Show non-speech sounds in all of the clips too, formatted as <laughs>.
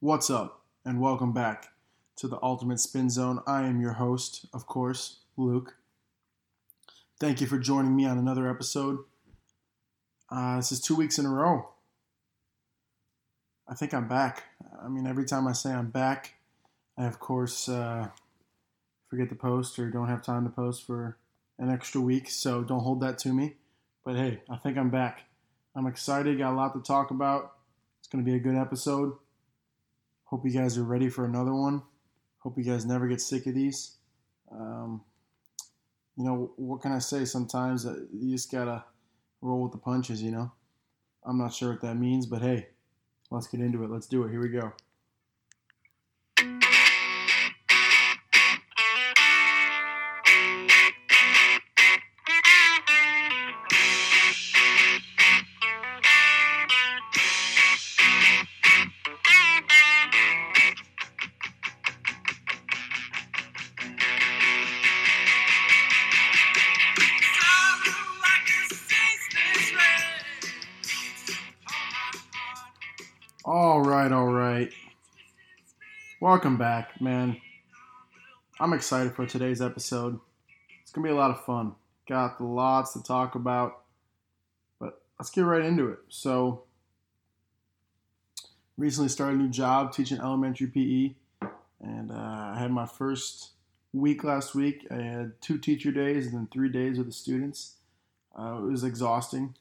What's up, and welcome back to the Ultimate Spin Zone. I am your host, of course, Luke. Thank you for joining me on another episode. Uh, this is two weeks in a row. I think I'm back. I mean, every time I say I'm back, I, of course, uh, forget to post or don't have time to post for an extra week, so don't hold that to me. But hey, I think I'm back. I'm excited, got a lot to talk about. It's going to be a good episode. Hope you guys are ready for another one. Hope you guys never get sick of these. Um, you know, what can I say? Sometimes uh, you just got to roll with the punches, you know? I'm not sure what that means, but hey, let's get into it. Let's do it. Here we go. All right, all right. Welcome back, man. I'm excited for today's episode. It's going to be a lot of fun. Got lots to talk about, but let's get right into it. So, recently started a new job teaching elementary PE, and uh, I had my first week last week. I had two teacher days and then three days with the students. Uh, it was exhausting.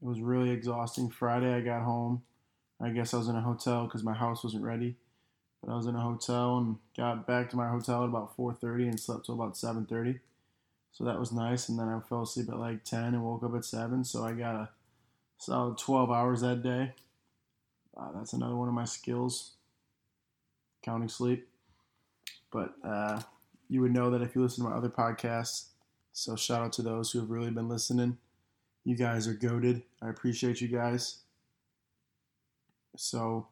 It was really exhausting. Friday, I got home. I guess I was in a hotel because my house wasn't ready. But I was in a hotel and got back to my hotel at about 4:30 and slept till about 7:30. So that was nice. And then I fell asleep at like 10 and woke up at 7. So I got a solid 12 hours that day. Uh, that's another one of my skills, counting sleep. But uh, you would know that if you listen to my other podcasts. So shout out to those who have really been listening. You guys are goaded. I appreciate you guys. So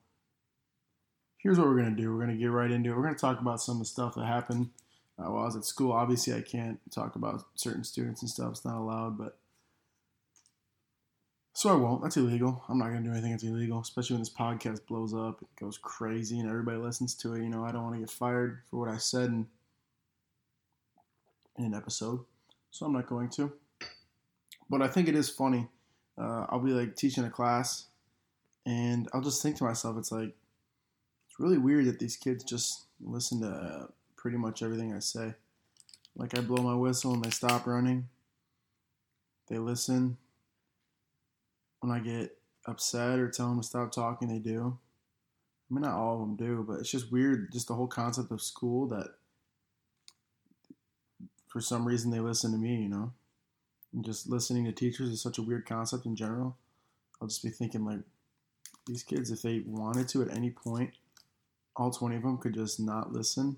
here's what we're going to do. We're going to get right into it. We're going to talk about some of the stuff that happened uh, while I was at school. Obviously, I can't talk about certain students and stuff. It's not allowed, but so I won't. That's illegal. I'm not going to do anything that's illegal, especially when this podcast blows up. It goes crazy and everybody listens to it. You know, I don't want to get fired for what I said in, in an episode, so I'm not going to. But I think it is funny. Uh, I'll be like teaching a class and I'll just think to myself, it's like, it's really weird that these kids just listen to uh, pretty much everything I say. Like, I blow my whistle and they stop running. They listen. When I get upset or tell them to stop talking, they do. I mean, not all of them do, but it's just weird, just the whole concept of school that for some reason they listen to me, you know? And just listening to teachers is such a weird concept in general. I'll just be thinking, like, these kids, if they wanted to at any point, all 20 of them could just not listen.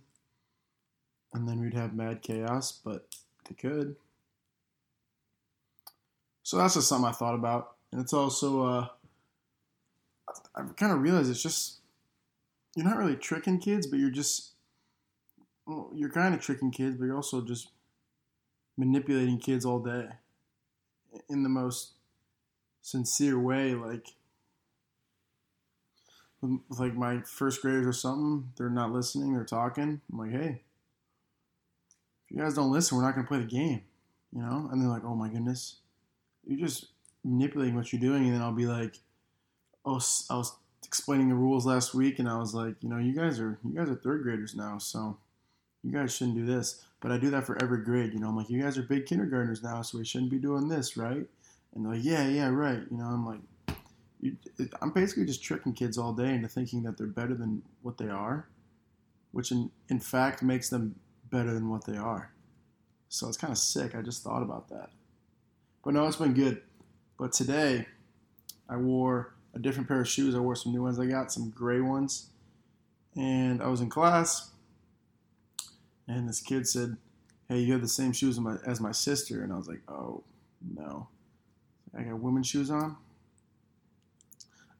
And then we'd have mad chaos, but they could. So that's just something I thought about. And it's also, uh, I've kind of realized it's just, you're not really tricking kids, but you're just, well, you're kind of tricking kids, but you're also just manipulating kids all day in the most sincere way. Like, like my first graders or something, they're not listening, they're talking. I'm like, hey, if you guys don't listen, we're not going to play the game, you know? And they're like, oh my goodness, you're just manipulating what you're doing. And then I'll be like, oh, I was explaining the rules last week, and I was like, you know, you guys are you guys are third graders now, so you guys shouldn't do this. But I do that for every grade, you know. I'm like, you guys are big kindergartners now, so we shouldn't be doing this, right? And they're like, yeah, yeah, right. You know, I'm like, I'm basically just tricking kids all day into thinking that they're better than what they are, which in, in fact makes them better than what they are. So it's kind of sick. I just thought about that. But no, it's been good. But today, I wore a different pair of shoes. I wore some new ones I got, some gray ones. And I was in class, and this kid said, Hey, you have the same shoes as my, as my sister. And I was like, Oh, no. I got women's shoes on?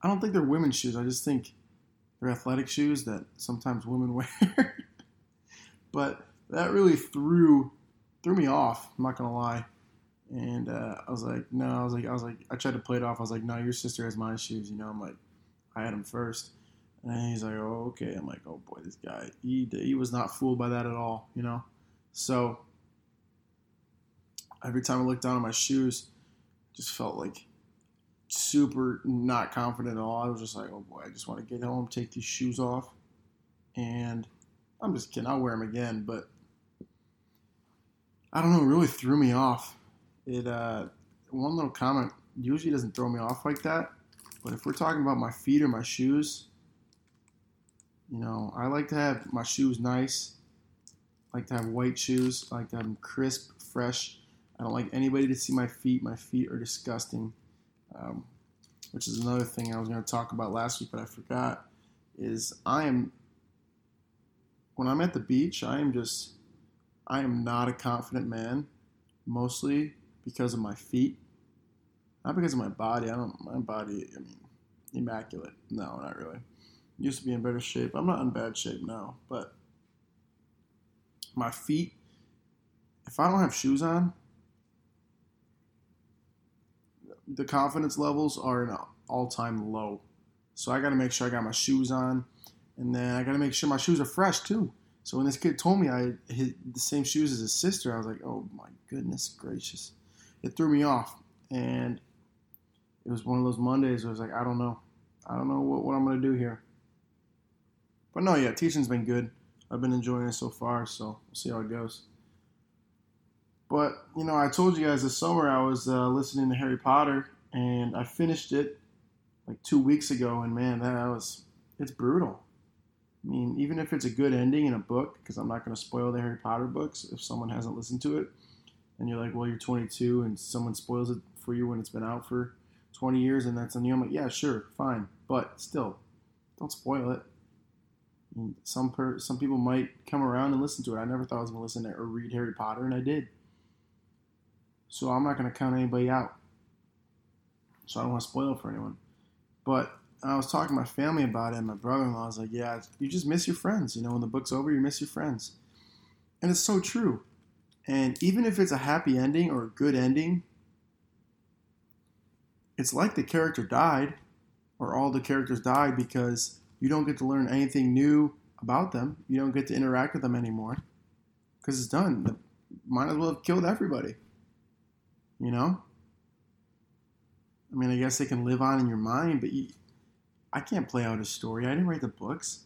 I don't think they're women's shoes. I just think they're athletic shoes that sometimes women <laughs> wear. but that really threw threw me off. I'm not gonna lie. And uh, I was like, no. I was like, I was like, I tried to play it off. I was like, no, your sister has my shoes. You know, I'm like, I had them first. And he's like, oh, okay. I'm like, oh boy, this guy, he, he was not fooled by that at all, you know? So every time I looked down at my shoes, just felt like super not confident at all. I was just like, oh boy, I just want to get home, take these shoes off. And I'm just kidding, I'll wear them again, but I don't know, it really threw me off. It, uh, one little comment usually doesn't throw me off like that, but if we're talking about my feet or my shoes, you know, I like to have my shoes nice. I like to have white shoes. I like to have them crisp, fresh. I don't like anybody to see my feet. My feet are disgusting. Um, which is another thing I was going to talk about last week, but I forgot. Is I am when I'm at the beach, I am just I am not a confident man, mostly because of my feet, not because of my body. I don't my body. I mean, immaculate. No, not really used to be in better shape. I'm not in bad shape now, but my feet, if I don't have shoes on, the confidence levels are an all time low. So I got to make sure I got my shoes on, and then I got to make sure my shoes are fresh too. So when this kid told me I had the same shoes as his sister, I was like, oh my goodness gracious. It threw me off. And it was one of those Mondays where I was like, I don't know. I don't know what, what I'm going to do here. But no, yeah, teaching's been good. I've been enjoying it so far, so we'll see how it goes. But you know, I told you guys this summer I was uh, listening to Harry Potter, and I finished it like two weeks ago, and man, that was it's brutal. I mean, even if it's a good ending in a book, because I'm not going to spoil the Harry Potter books if someone hasn't listened to it, and you're like, well, you're 22, and someone spoils it for you when it's been out for 20 years, and that's on you. I'm like, yeah, sure, fine, but still, don't spoil it some per, some people might come around and listen to it. I never thought I was going to listen to or read Harry Potter, and I did. So I'm not going to count anybody out. So I don't want to spoil for anyone. But I was talking to my family about it, and my brother-in-law was like, "Yeah, you just miss your friends. You know, when the book's over, you miss your friends." And it's so true. And even if it's a happy ending or a good ending, it's like the character died, or all the characters died because you don't get to learn anything new about them. You don't get to interact with them anymore because it's done. Might as well have killed everybody. You know? I mean, I guess they can live on in your mind, but you, I can't play out a story. I didn't write the books.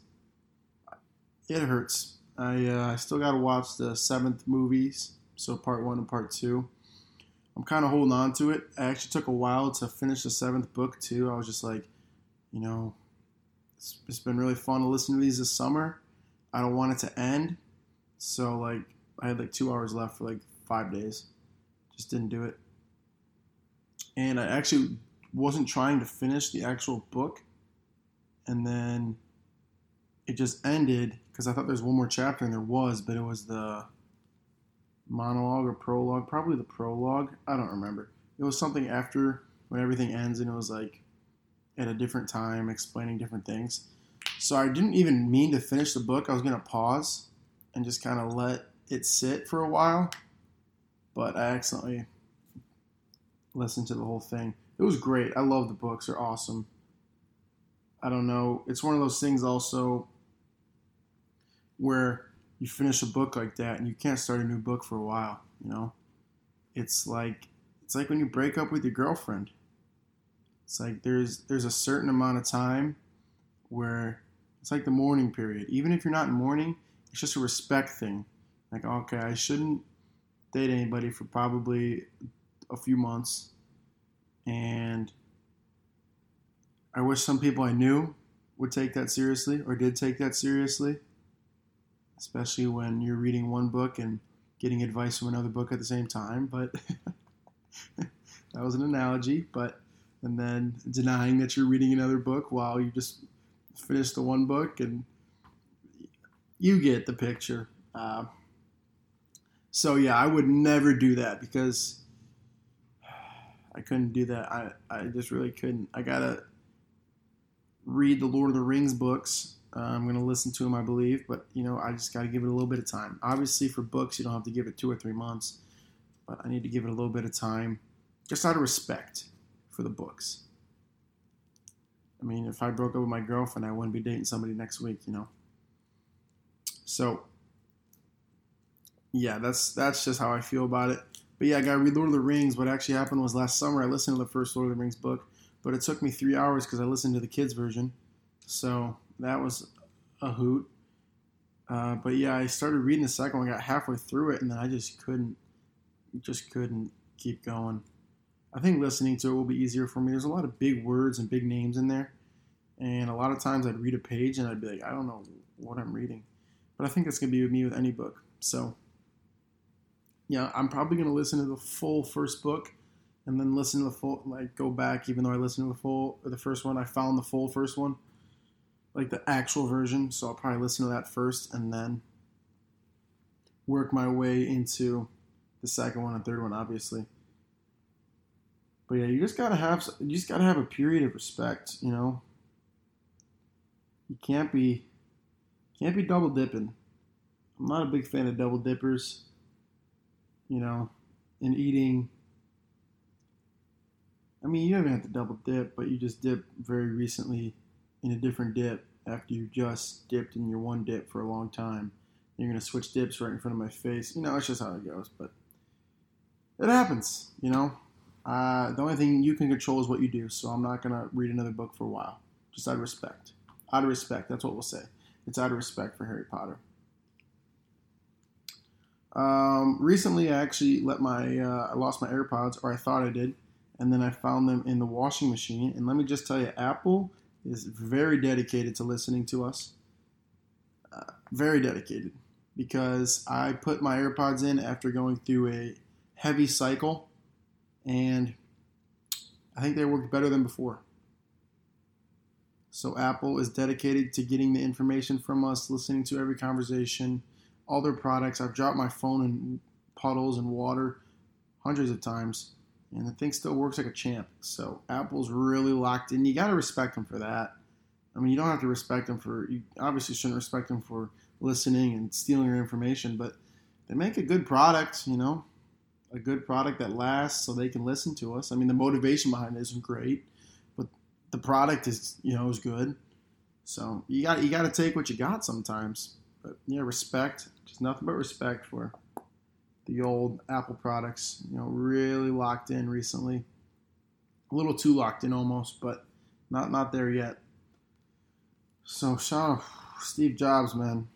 It hurts. I, uh, still got to watch the seventh movies, so part one and part two. I'm kind of holding on to it. I actually took a while to finish the seventh book, too. I was just like, you know, it's, it's been really fun to listen to these this summer. I don't want it to end. So, like, I had like two hours left for like five days. Just didn't do it. And I actually wasn't trying to finish the actual book. And then it just ended because I thought there's one more chapter, and there was, but it was the monologue or prologue, probably the prologue. I don't remember. It was something after when everything ends, and it was like at a different time explaining different things. So I didn't even mean to finish the book. I was going to pause and just kind of let it sit for a while, but I accidentally listened to the whole thing. It was great. I love the books. They're awesome. I don't know. It's one of those things also where you finish a book like that and you can't start a new book for a while, you know? It's like it's like when you break up with your girlfriend. It's like there's there's a certain amount of time where it's like the mourning period. Even if you're not in mourning, it's just a respect thing. Like, okay, I shouldn't date anybody for probably a few months. And I wish some people I knew would take that seriously or did take that seriously. Especially when you're reading one book and getting advice from another book at the same time. But <laughs> that was an analogy. But and then denying that you're reading another book while you just finish the one book, and you get the picture. Uh, so yeah, I would never do that because I couldn't do that. I I just really couldn't. I gotta read the Lord of the Rings books. Uh, I'm gonna listen to them, I believe, but you know, I just gotta give it a little bit of time. Obviously, for books, you don't have to give it two or three months, but I need to give it a little bit of time, just out of respect for the books. I mean, if I broke up with my girlfriend, I wouldn't be dating somebody next week, you know. So, yeah, that's that's just how I feel about it. But yeah, I got to read Lord of the Rings. What actually happened was last summer I listened to the first Lord of the Rings book, but it took me three hours because I listened to the kids' version. So that was a hoot. Uh, but yeah, I started reading the second one, got halfway through it, and then I just couldn't, just couldn't keep going. I think listening to it will be easier for me. There's a lot of big words and big names in there, and a lot of times I'd read a page and I'd be like, I don't know what I'm reading. But I think it's gonna be with me with any book. So yeah, I'm probably gonna listen to the full first book and then listen to the full like go back even though I listened to the full the first one, I found the full first one. Like the actual version. So I'll probably listen to that first and then work my way into the second one and third one, obviously. But yeah, you just gotta have you just gotta have a period of respect, you know. You can't be can't be double dipping. I'm not a big fan of double dippers you know, in eating. I mean, you don't even have to double dip, but you just dip very recently in a different dip after you just dipped in your one dip for a long time. You're going to switch dips right in front of my face. You know, it's just how it goes, but it happens, you know. Uh, the only thing you can control is what you do, so I'm not going to read another book for a while. Just out of respect. Out of respect, that's what we'll say. It's out of respect for Harry Potter. Um, recently, I actually let my uh, I lost my AirPods, or I thought I did, and then I found them in the washing machine. And let me just tell you, Apple is very dedicated to listening to us. Uh, very dedicated, because I put my AirPods in after going through a heavy cycle, and I think they worked better than before. So Apple is dedicated to getting the information from us, listening to every conversation all their products. I've dropped my phone in puddles and water hundreds of times, and the thing still works like a champ. So Apple's really locked in. You got to respect them for that. I mean, you don't have to respect them for. You obviously shouldn't respect them for listening and stealing your information, but they make a good product. You know, a good product that lasts, so they can listen to us. I mean, the motivation behind it isn't great, but the product is you know is good. So you got you got to take what you got sometimes. But yeah, respect, just nothing but respect for the old Apple products. You know, really locked in recently. A little too locked in almost, but not not there yet. So shout out Steve Jobs, man.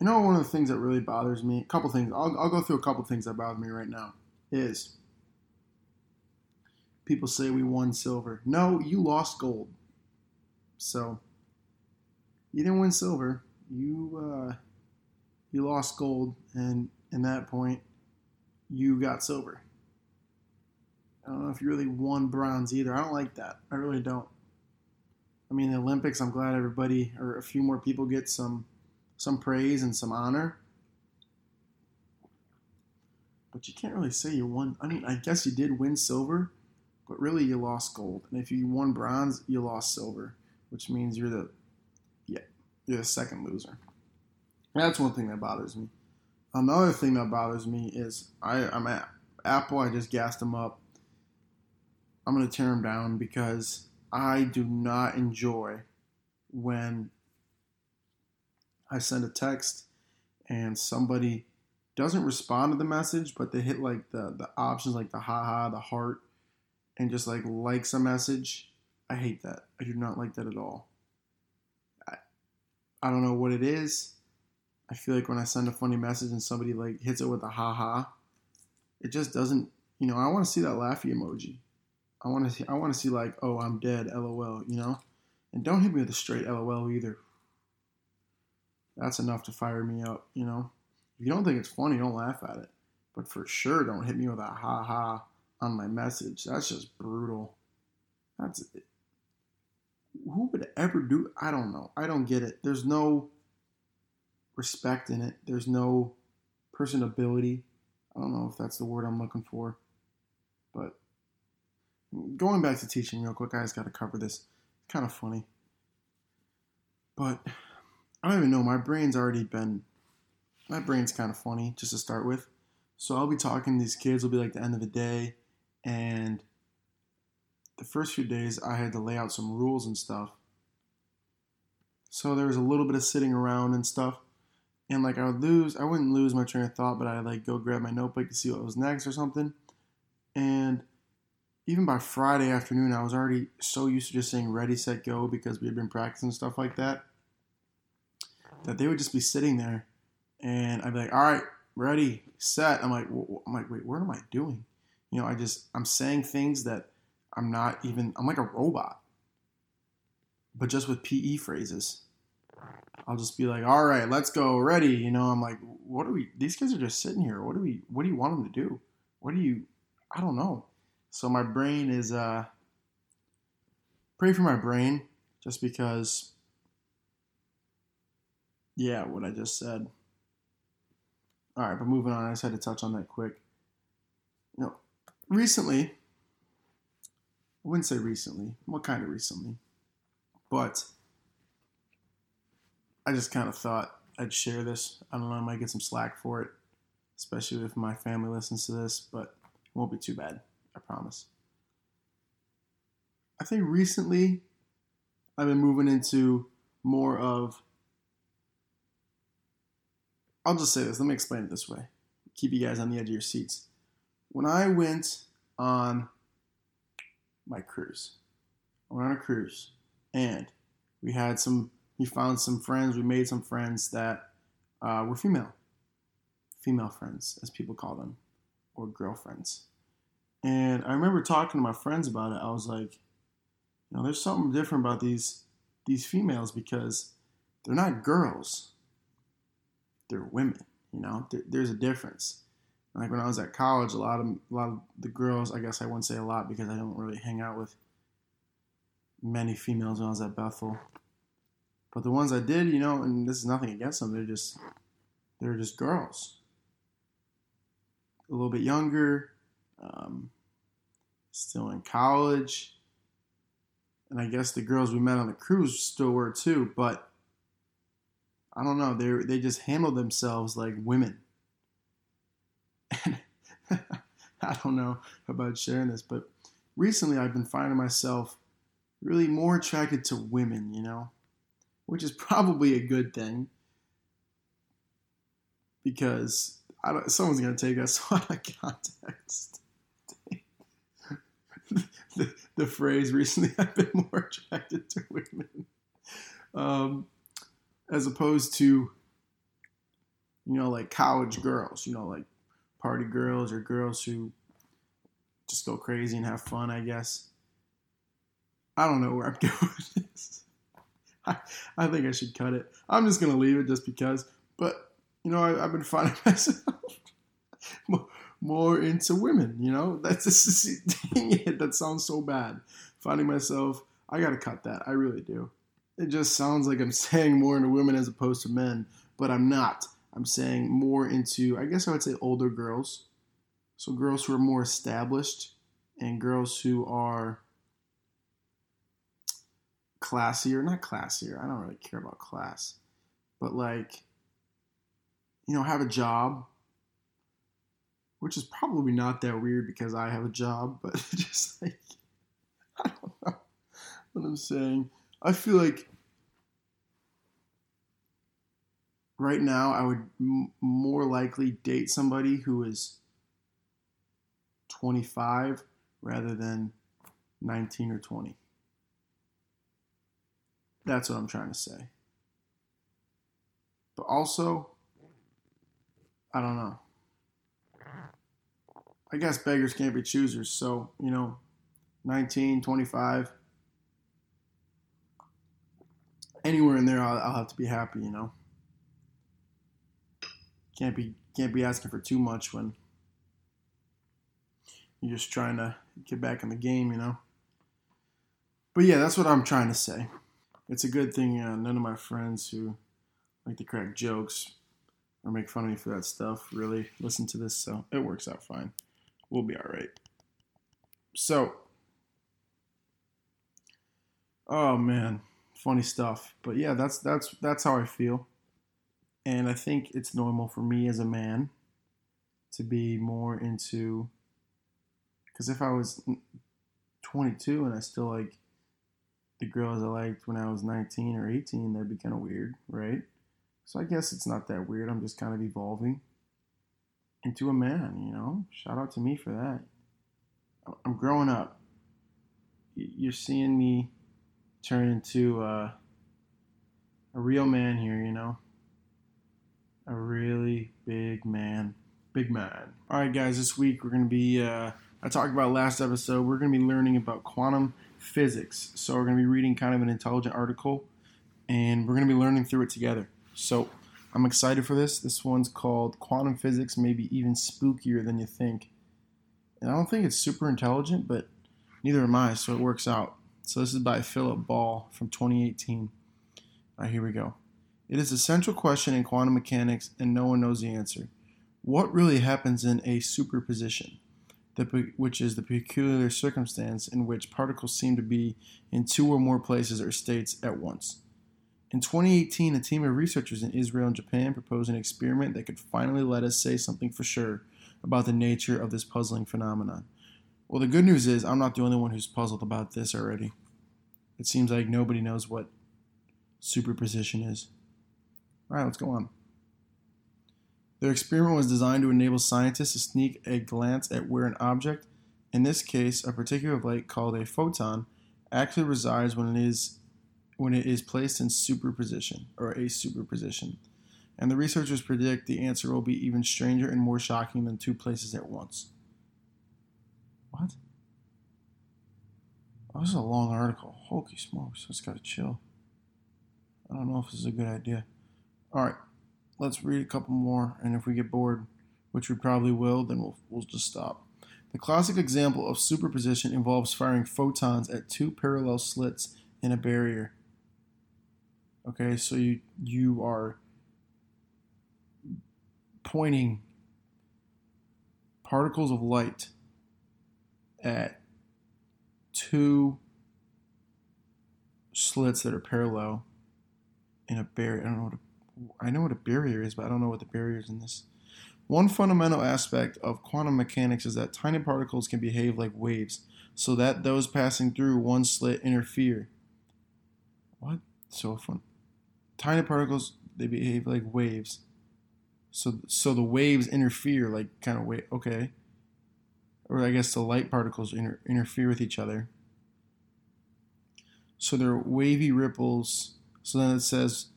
You know, one of the things that really bothers me, a couple things, I'll, I'll go through a couple things that bother me right now, is people say we won silver. No, you lost gold. So you didn't win silver. You uh, you lost gold, and in that point, you got silver. I don't know if you really won bronze either. I don't like that. I really don't. I mean, the Olympics. I'm glad everybody or a few more people get some some praise and some honor. But you can't really say you won. I mean, I guess you did win silver, but really you lost gold. And if you won bronze, you lost silver, which means you're the you're the second loser. That's one thing that bothers me. Another thing that bothers me is I, I'm at Apple. I just gassed them up. I'm gonna tear them down because I do not enjoy when I send a text and somebody doesn't respond to the message, but they hit like the the options like the haha, the heart, and just like likes a message. I hate that. I do not like that at all. I don't know what it is. I feel like when I send a funny message and somebody like hits it with a haha, it just doesn't. You know, I want to see that laughy emoji. I want to see. I want to see like, oh, I'm dead, lol. You know, and don't hit me with a straight lol either. That's enough to fire me up. You know, if you don't think it's funny, don't laugh at it. But for sure, don't hit me with a haha on my message. That's just brutal. That's who would ever do I don't know. I don't get it. There's no respect in it. There's no personability. I don't know if that's the word I'm looking for. But going back to teaching real quick, I just got to cover this. It's kind of funny. But I don't even know. My brain's already been, my brain's kind of funny just to start with. So I'll be talking to these kids, will be like the end of the day, and the first few days I had to lay out some rules and stuff. So there was a little bit of sitting around and stuff. And like I would lose, I wouldn't lose my train of thought, but I'd like go grab my notebook to see what was next or something. And even by Friday afternoon, I was already so used to just saying ready, set, go because we had been practicing stuff like that. That they would just be sitting there and I'd be like, all right, ready, set. I'm like, I'm like, wait, what am I doing? You know, I just, I'm saying things that I'm not even, I'm like a robot, but just with PE phrases. I'll just be like, all right, let's go, ready. You know, I'm like, what are we, these guys are just sitting here. What do we, what do you want them to do? What do you, I don't know. So my brain is, uh, pray for my brain just because, yeah, what I just said. All right, but moving on, I just had to touch on that quick. You know, recently, wouldn't say recently, what kind of recently, but I just kind of thought I'd share this. I don't know, I might get some slack for it, especially if my family listens to this, but it won't be too bad, I promise. I think recently I've been moving into more of I'll just say this. Let me explain it this way. Keep you guys on the edge of your seats. When I went on my cruise, I went on a cruise, and we had some. We found some friends. We made some friends that uh, were female, female friends, as people call them, or girlfriends. And I remember talking to my friends about it. I was like, you know, there's something different about these these females because they're not girls they're women. You know, there's a difference. Like when I was at college, a lot of a lot of the girls, I guess I wouldn't say a lot because I don't really hang out with many females when I was at Bethel. But the ones I did, you know, and this is nothing against them, they're just they're just girls. A little bit younger, um, still in college. And I guess the girls we met on the cruise still were too, but I don't know. They they just handle themselves like women. <laughs> I don't know about sharing this, but recently I've been finding myself really more attracted to women. You know, which is <laughs> probably a good thing because I don't, someone's gonna take us <laughs> out of context. the, the phrase recently I've been more attracted to women. Um, as opposed to you know like college girls you know like party girls or girls who just go crazy and have fun i guess. I don't know where i'm <laughs> going with this. I, I think i should cut it. I'm just gonna leave it just because. But you know I, have been finding <laughs> myself more, more into women you know? <laughs> That's just dang it that sounds so bad. Finding myself i gotta cut that. I really do. It just sounds like I'm saying more into women as opposed to men, but I'm not. I'm saying more into, I guess I would say older girls. So girls who are more established and girls who are classier, not classier, I don't really care about class, but like, you know, have a job, which is probably not that weird because I have a job, but <laughs> just like, I don't know what I'm saying. I feel like right now I would m- more likely date somebody who is 25 rather than 19 or 20. That's what I'm trying to say. But also, I don't know. I guess beggars can't be choosers. So, you know, 19, 25, anywhere in there, I'll, I'll have to be happy, you know. Can't be can't be asking for too much when you're just trying to get back in the game, you know. But yeah, that's what I'm trying to say. It's a good thing uh, none of my friends who like to crack jokes or make fun of me for that stuff really listen to this, so it works out fine. We'll be all right. So, oh man, funny stuff. But yeah, that's that's that's how I feel. And I think it's normal for me as a man to be more into because if I was 22 and I still like the girls I liked when I was 19 or 18, that'd be kind of weird, right? So I guess it's not that weird. I'm just kind of evolving into a man, you know? Shout out to me for that. I'm growing up. You're seeing me turn into uh, a real man here, you know? A really big man. Big man. All right, guys, this week we're going to be, uh, I talked about last episode, we're going to be learning about quantum physics. So we're going to be reading kind of an intelligent article and we're going to be learning through it together. So I'm excited for this. This one's called Quantum Physics, maybe even spookier than you think. And I don't think it's super intelligent, but neither am I, so it works out. So this is by Philip Ball from 2018. All right, here we go. It is a central question in quantum mechanics, and no one knows the answer. What really happens in a superposition? which is the peculiar circumstance in which particles seem to be in two or more places or states at once. In 2018, a team of researchers in Israel and Japan proposed an experiment that could finally let us say something for sure about the nature of this puzzling phenomenon. Well, the good news is I'm not the only one who's puzzled about this already. It seems like nobody knows what superposition is. All right, let's go on. Their experiment was designed to enable scientists to sneak a glance at where an object, in this case a particular light called a photon, actually resides when it is when it is placed in superposition or a superposition. And the researchers predict the answer will be even stranger and more shocking than two places at once. What? Oh, this is a long article. Holy smokes, I just gotta chill. I don't know if this is a good idea. All right, let's read a couple more, and if we get bored, which we probably will, then we'll, we'll just stop. The classic example of superposition involves firing photons at two parallel slits in a barrier. Okay, so you you are pointing particles of light at two slits that are parallel in a barrier. I don't know what a I know what a barrier is, but I don't know what the barrier is in this. One fundamental aspect of quantum mechanics is that tiny particles can behave like waves, so that those passing through one slit interfere. What? So fun. Tiny particles they behave like waves. So so the waves interfere like kind of wave. Okay. Or I guess the light particles inter- interfere with each other. So they're wavy ripples. So then it says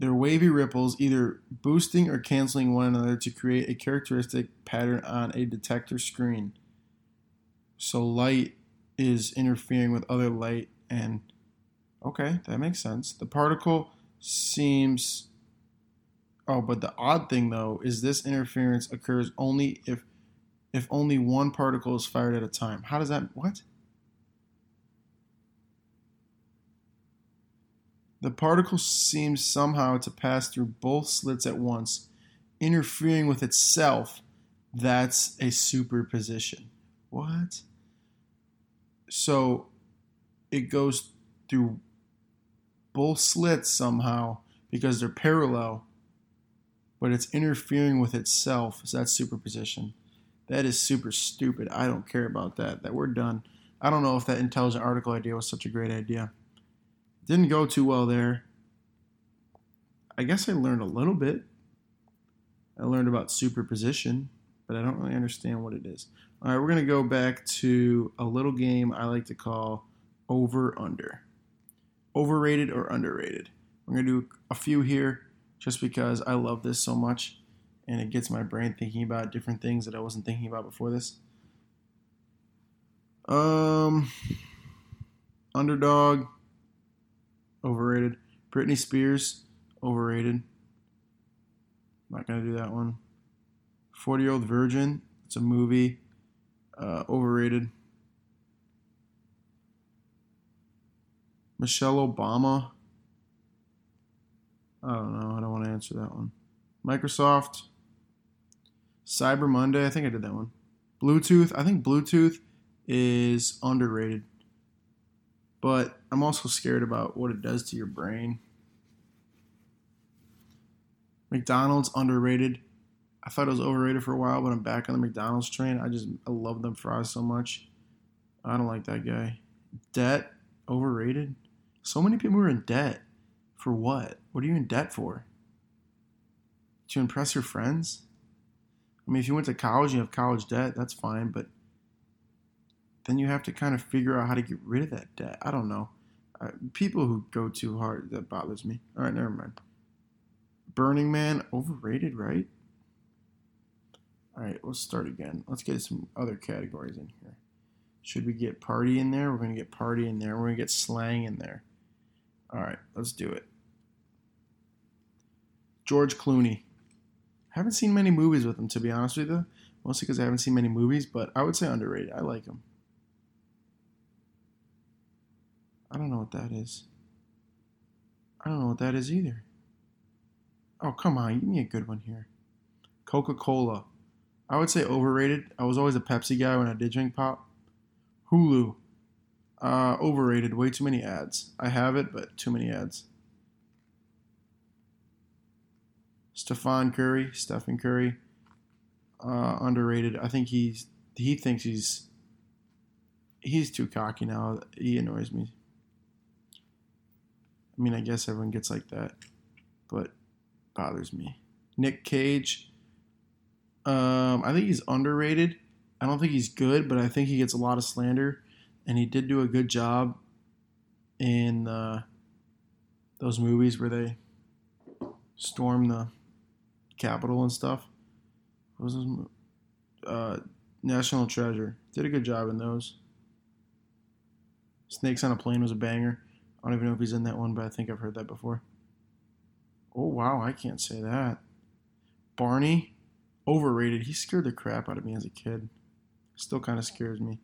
they're wavy ripples, either boosting or canceling one another to create a characteristic pattern on a detector screen. So light is interfering with other light, and okay, that makes sense. The particle seems. Oh, but the odd thing though is this interference occurs only if if only one particle is fired at a time. How does that what? The particle seems somehow to pass through both slits at once, interfering with itself. That's a superposition. What? So it goes through both slits somehow because they're parallel, but it's interfering with itself. So that's superposition. That is super stupid. I don't care about that. That we're done. I don't know if that intelligent article idea was such a great idea. Didn't go too well there. I guess I learned a little bit. I learned about superposition, but I don't really understand what it is. All right, we're going to go back to a little game I like to call over under. Overrated or underrated. I'm going to do a few here just because I love this so much and it gets my brain thinking about different things that I wasn't thinking about before this. Um, underdog, overrated. Britney Spears, overrated. Not gonna do that one. Forty Year Old Virgin, it's a movie, uh, overrated. Michelle Obama. I don't know. I don't want to answer that one. Microsoft. Cyber Monday. I think I did that one. Bluetooth. I think Bluetooth is underrated. But I'm also scared about what it does to your brain. McDonald's underrated. I thought it was overrated for a while, but I'm back on the McDonald's train. I just I love them fries so much. I don't like that guy. Debt overrated. So many people are in debt. For what? What are you in debt for? To impress your friends? I mean, if you went to college you have college debt, that's fine, but then you have to kind of figure out how to get rid of that debt. I don't know. Uh, people who go too hard, that bothers me. All right, never mind. Burning Man, overrated, right? All right, let's start again. Let's get some other categories in here. Should we get party in there? We're going to get party in there. We're going to get slang in there. All right, let's do it. George Clooney. Haven't seen many movies with him, to be honest with you. Mostly because I haven't seen many movies, but I would say underrated. I like him. I don't know what that is. I don't know what that is either. Oh, come on. Give me a good one here. Coca Cola. I would say overrated. I was always a Pepsi guy when I did drink pop. Hulu. Uh, overrated. Way too many ads. I have it, but too many ads. Stephen Curry. Stephen Curry. Uh, underrated. I think he's he thinks he's he's too cocky now. He annoys me. I mean, I guess everyone gets like that, but bothers me. Nick Cage. Um, I think he's underrated. I don't think he's good, but I think he gets a lot of slander, and he did do a good job in uh, those movies where they storm the Capitol and stuff. What was? Uh, National Treasure did a good job in those. Snakes on a Plane was a banger. I don't even know if he's in that one, but I think I've heard that before. Oh wow, I can't say that. Barney, overrated. He scared the crap out of me as a kid. Still kind of scares me.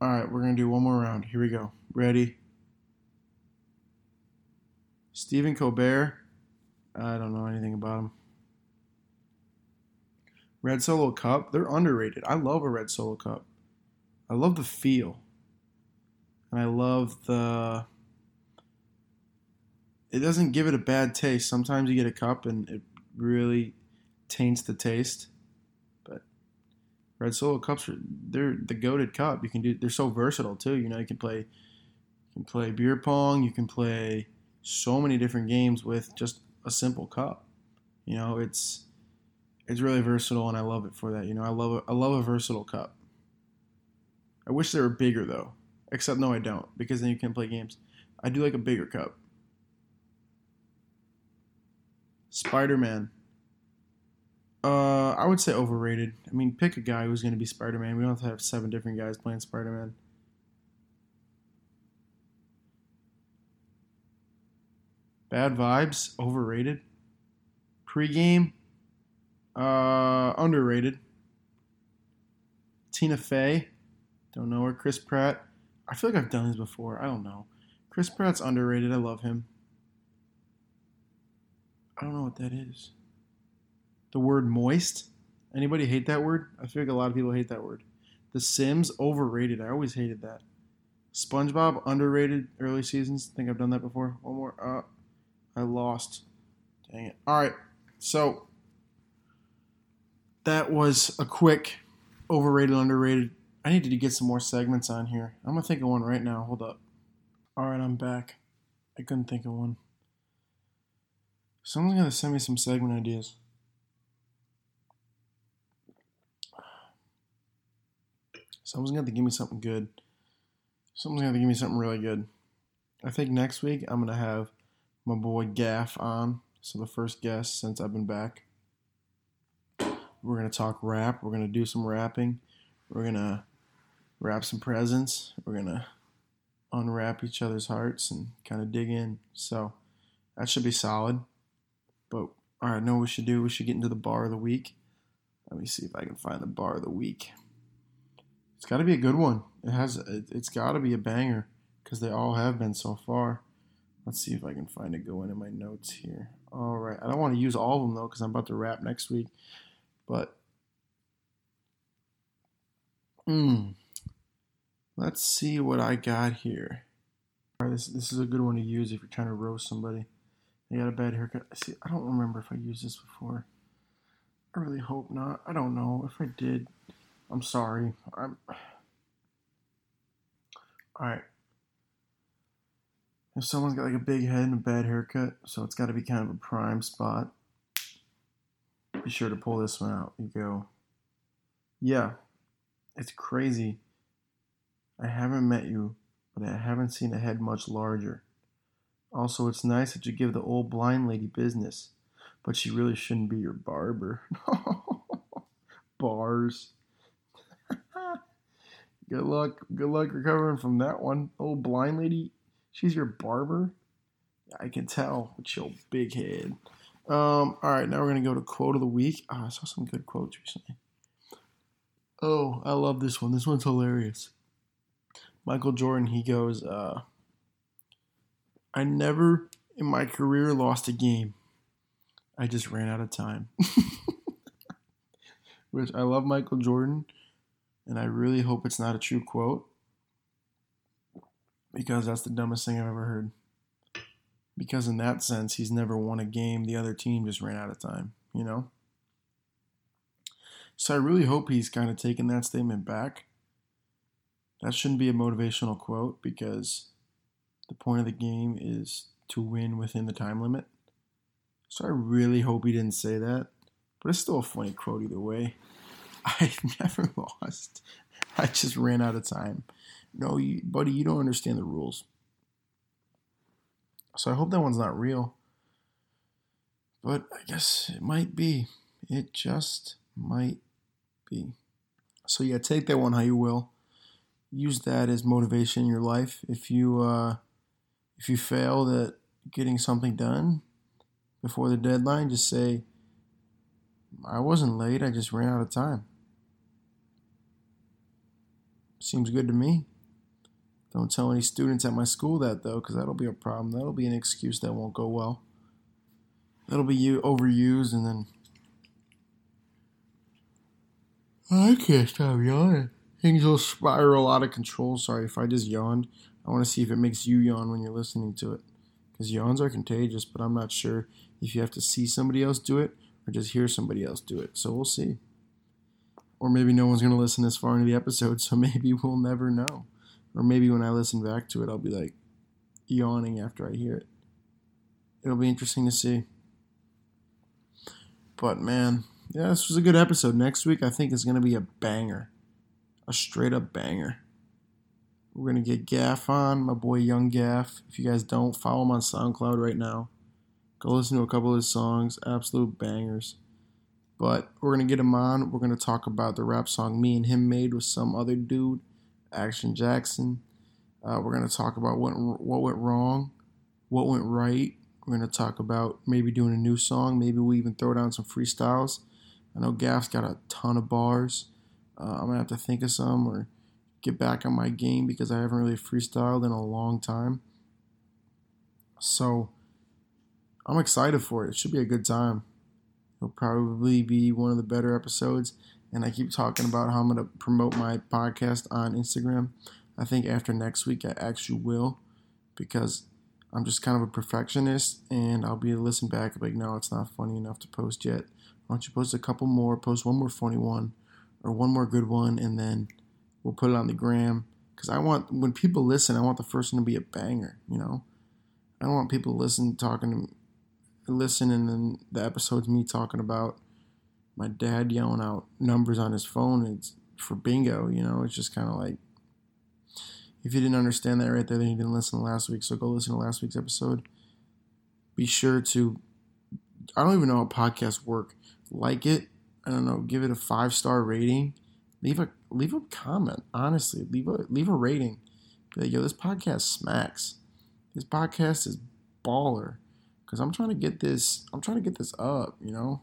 All right, we're gonna do one more round. Here we go. Ready? Stephen Colbert. I don't know anything about him. Red Solo Cup. They're underrated. I love a Red Solo Cup. I love the feel. And I love the. It doesn't give it a bad taste. Sometimes you get a cup and it really taints the taste. But Red Solo cups are they're the goaded cup. You can do they're so versatile too. You know, you can play you can play beer pong, you can play so many different games with just a simple cup. You know, it's it's really versatile and I love it for that. You know, I love a, I love a versatile cup. I wish they were bigger though. Except no I don't, because then you can play games. I do like a bigger cup. Spider Man. Uh, I would say overrated. I mean, pick a guy who's going to be Spider Man. We don't have to have seven different guys playing Spider Man. Bad vibes, overrated. Pre-game, uh, underrated. Tina Fey, don't know her. Chris Pratt, I feel like I've done this before. I don't know. Chris Pratt's underrated. I love him. I don't know what that is. The word moist. Anybody hate that word? I feel like a lot of people hate that word. The Sims overrated. I always hated that. SpongeBob underrated early seasons. I think I've done that before. One more. Uh, I lost. Dang it. All right. So that was a quick overrated, underrated. I needed to get some more segments on here. I'm gonna think of one right now. Hold up. All right, I'm back. I couldn't think of one. Someone's gonna send me some segment ideas. Someone's gonna have to give me something good. Someone's have to give me something really good. I think next week I'm gonna have my boy Gaff on. So the first guest since I've been back. We're gonna talk rap. We're gonna do some rapping. We're gonna wrap some presents. We're gonna unwrap each other's hearts and kind of dig in. So that should be solid. But all right, know what we should do? We should get into the bar of the week. Let me see if I can find the bar of the week. It's got to be a good one. It has. It's got to be a banger because they all have been so far. Let's see if I can find it going in my notes here. All right. I don't want to use all of them though because I'm about to wrap next week. But hmm, let's see what I got here. All right, this this is a good one to use if you're trying to roast somebody. They got a bad haircut. See, I don't remember if I used this before. I really hope not. I don't know if I did. I'm sorry. I'm All right. If someone's got like a big head and a bad haircut, so it's got to be kind of a prime spot, be sure to pull this one out. You go, yeah, it's crazy. I haven't met you, but I haven't seen a head much larger. Also, it's nice that you give the old blind lady business, but she really shouldn't be your barber. <laughs> Bars. <laughs> good luck. Good luck recovering from that one. Old blind lady, she's your barber. I can tell with your big head. Um, all right, now we're gonna go to quote of the week. Oh, I saw some good quotes recently. Oh, I love this one. This one's hilarious. Michael Jordan, he goes, uh, I never in my career lost a game. I just ran out of time. <laughs> Which I love Michael Jordan, and I really hope it's not a true quote because that's the dumbest thing I've ever heard because in that sense he's never won a game the other team just ran out of time you know so i really hope he's kind of taken that statement back that shouldn't be a motivational quote because the point of the game is to win within the time limit so i really hope he didn't say that but it's still a funny quote either way <laughs> i never <laughs> lost i just ran out of time no you, buddy you don't understand the rules so I hope that one's not real. But I guess it might be. It just might be. So yeah, take that one how you will. Use that as motivation in your life. If you uh, if you fail at getting something done before the deadline, just say, "I wasn't late. I just ran out of time." Seems good to me. Don't tell any students at my school that though, because that'll be a problem. That'll be an excuse that won't go well. That'll be you overused, and then I can't stop yawning. Things will spiral out of control. Sorry if I just yawned. I want to see if it makes you yawn when you're listening to it, because yawns are contagious. But I'm not sure if you have to see somebody else do it or just hear somebody else do it. So we'll see. Or maybe no one's going to listen this far into the episode, <laughs> so maybe we'll never know. Or maybe when I listen back to it, I'll be like yawning after I hear it. It'll be interesting to see. But man, yeah, this was a good episode. Next week, I think is going to be a banger, a straight up banger. We're to get Gaff on, my boy Young Gaff. If you guys don't, follow him on SoundCloud right now. Go listen to a couple of his songs, absolute bangers. But we're to get him on. We're to talk about the rap song me and him made with some other dude. Action Jackson. Uh, we're to talk about what what went wrong, what went right. We're to talk about maybe doing a new song. Maybe we even throw down some freestyles. I know Gaff's got a ton of bars. Uh, I'm to have to think of some or get back on my game because I haven't really freestyled in a long time. So I'm excited for it. It should be a good time. It'll probably be one of the better episodes and I keep talking about how I'm to promote my podcast on Instagram. I think after next week, I actually will because I'm just kind of a perfectionist and I'll be able to listen back like, no, it's not funny enough to post yet. Why don't you post a couple more, post one more funny one or one more good one, and then we'll put it on the gram. Because I want, when people listen, I want the first one to be a banger, you know? I don't want people to listen, talking to listen, and then the episode's me talking about my dad yelling out numbers on his phone it's for bingo you know it's just kind of like if you didn't understand that right there then you didn't listen to last week so go listen to last week's episode be sure to i don't even know how podcasts work like it i don't know give it a five star rating leave a leave a comment honestly leave a leave a rating be like yo this podcast smacks this podcast is baller because i'm trying to get this i'm trying to get this up you know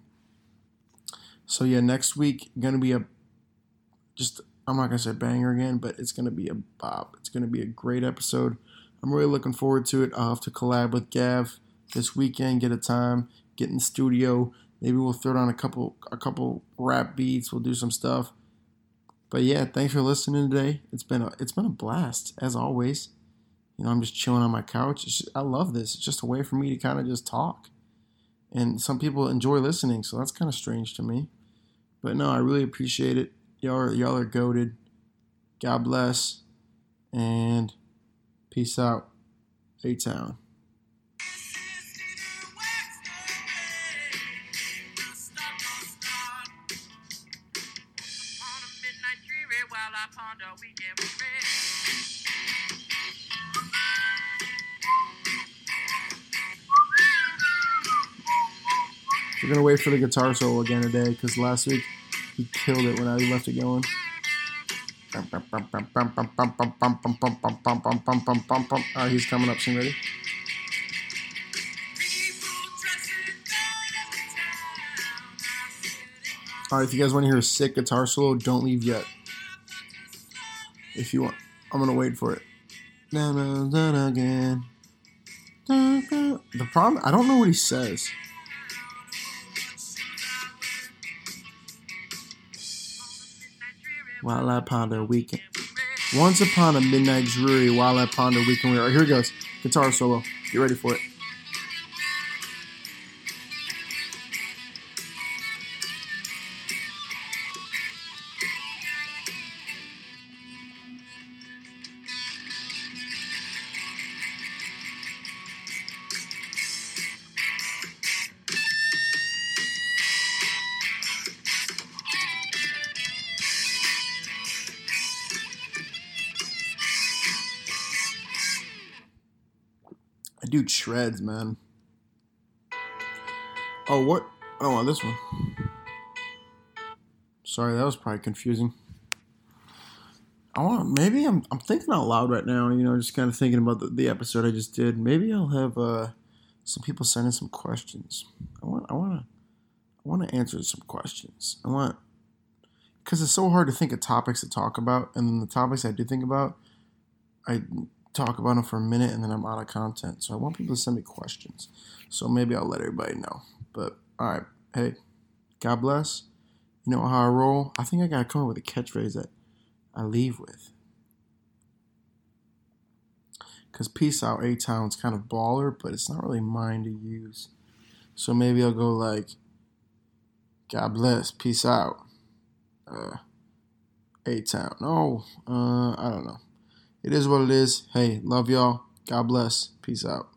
so yeah, next week gonna be a just I'm not gonna say banger again, but it's gonna be a bop. It's gonna be a great episode. I'm really looking forward to it. I'll have to collab with Gav this weekend, get a time, get in the studio. Maybe we'll throw down a couple a couple rap beats. We'll do some stuff. But yeah, thanks for listening today. It's been a it's been a blast as always. You know, I'm just chilling on my couch. Just, I love this. It's just a way for me to kind of just talk and some people enjoy listening, so that's kind of strange to me. But no, I really appreciate it. Y'all are, y'all are goaded. God bless, and Peace out. A Town. We're gonna wait for the guitar solo again today because last week he killed it when I left it going. Alright, he's coming up. Sing ready? Alright, if you guys want to hear a sick guitar solo, don't leave yet. If you want, I'm gonna wait for it. again. The problem, I don't know what he says. While I ponder weekend. Once upon a midnight dreary, while I ponder weekend. Right, here it goes. Guitar solo. Get ready for it. Dude shreds, man. Oh, what? Oh, on this one. Sorry, that was probably confusing. I want maybe I'm I'm thinking out loud right now. You know, just kind of thinking about the, the episode I just did. Maybe I'll have uh, some people send in some questions. I want I want to I want to answer some questions. I want because it's so hard to think of topics to talk about, and then the topics I do think about, I talk about them for a minute and then I'm out of content. So I want people to send me questions. So maybe I'll let everybody know. But all right, hey, God bless. You know how I roll. I think I gotta come up with a catchphrase that I leave with. Cause peace out, A Town's kind of baller, but it's not really mine to use. So maybe I'll go like, God bless, peace out. Uh, A Town. No, uh, I don't know. It is what it is. Hey, love y'all. God bless. Peace out.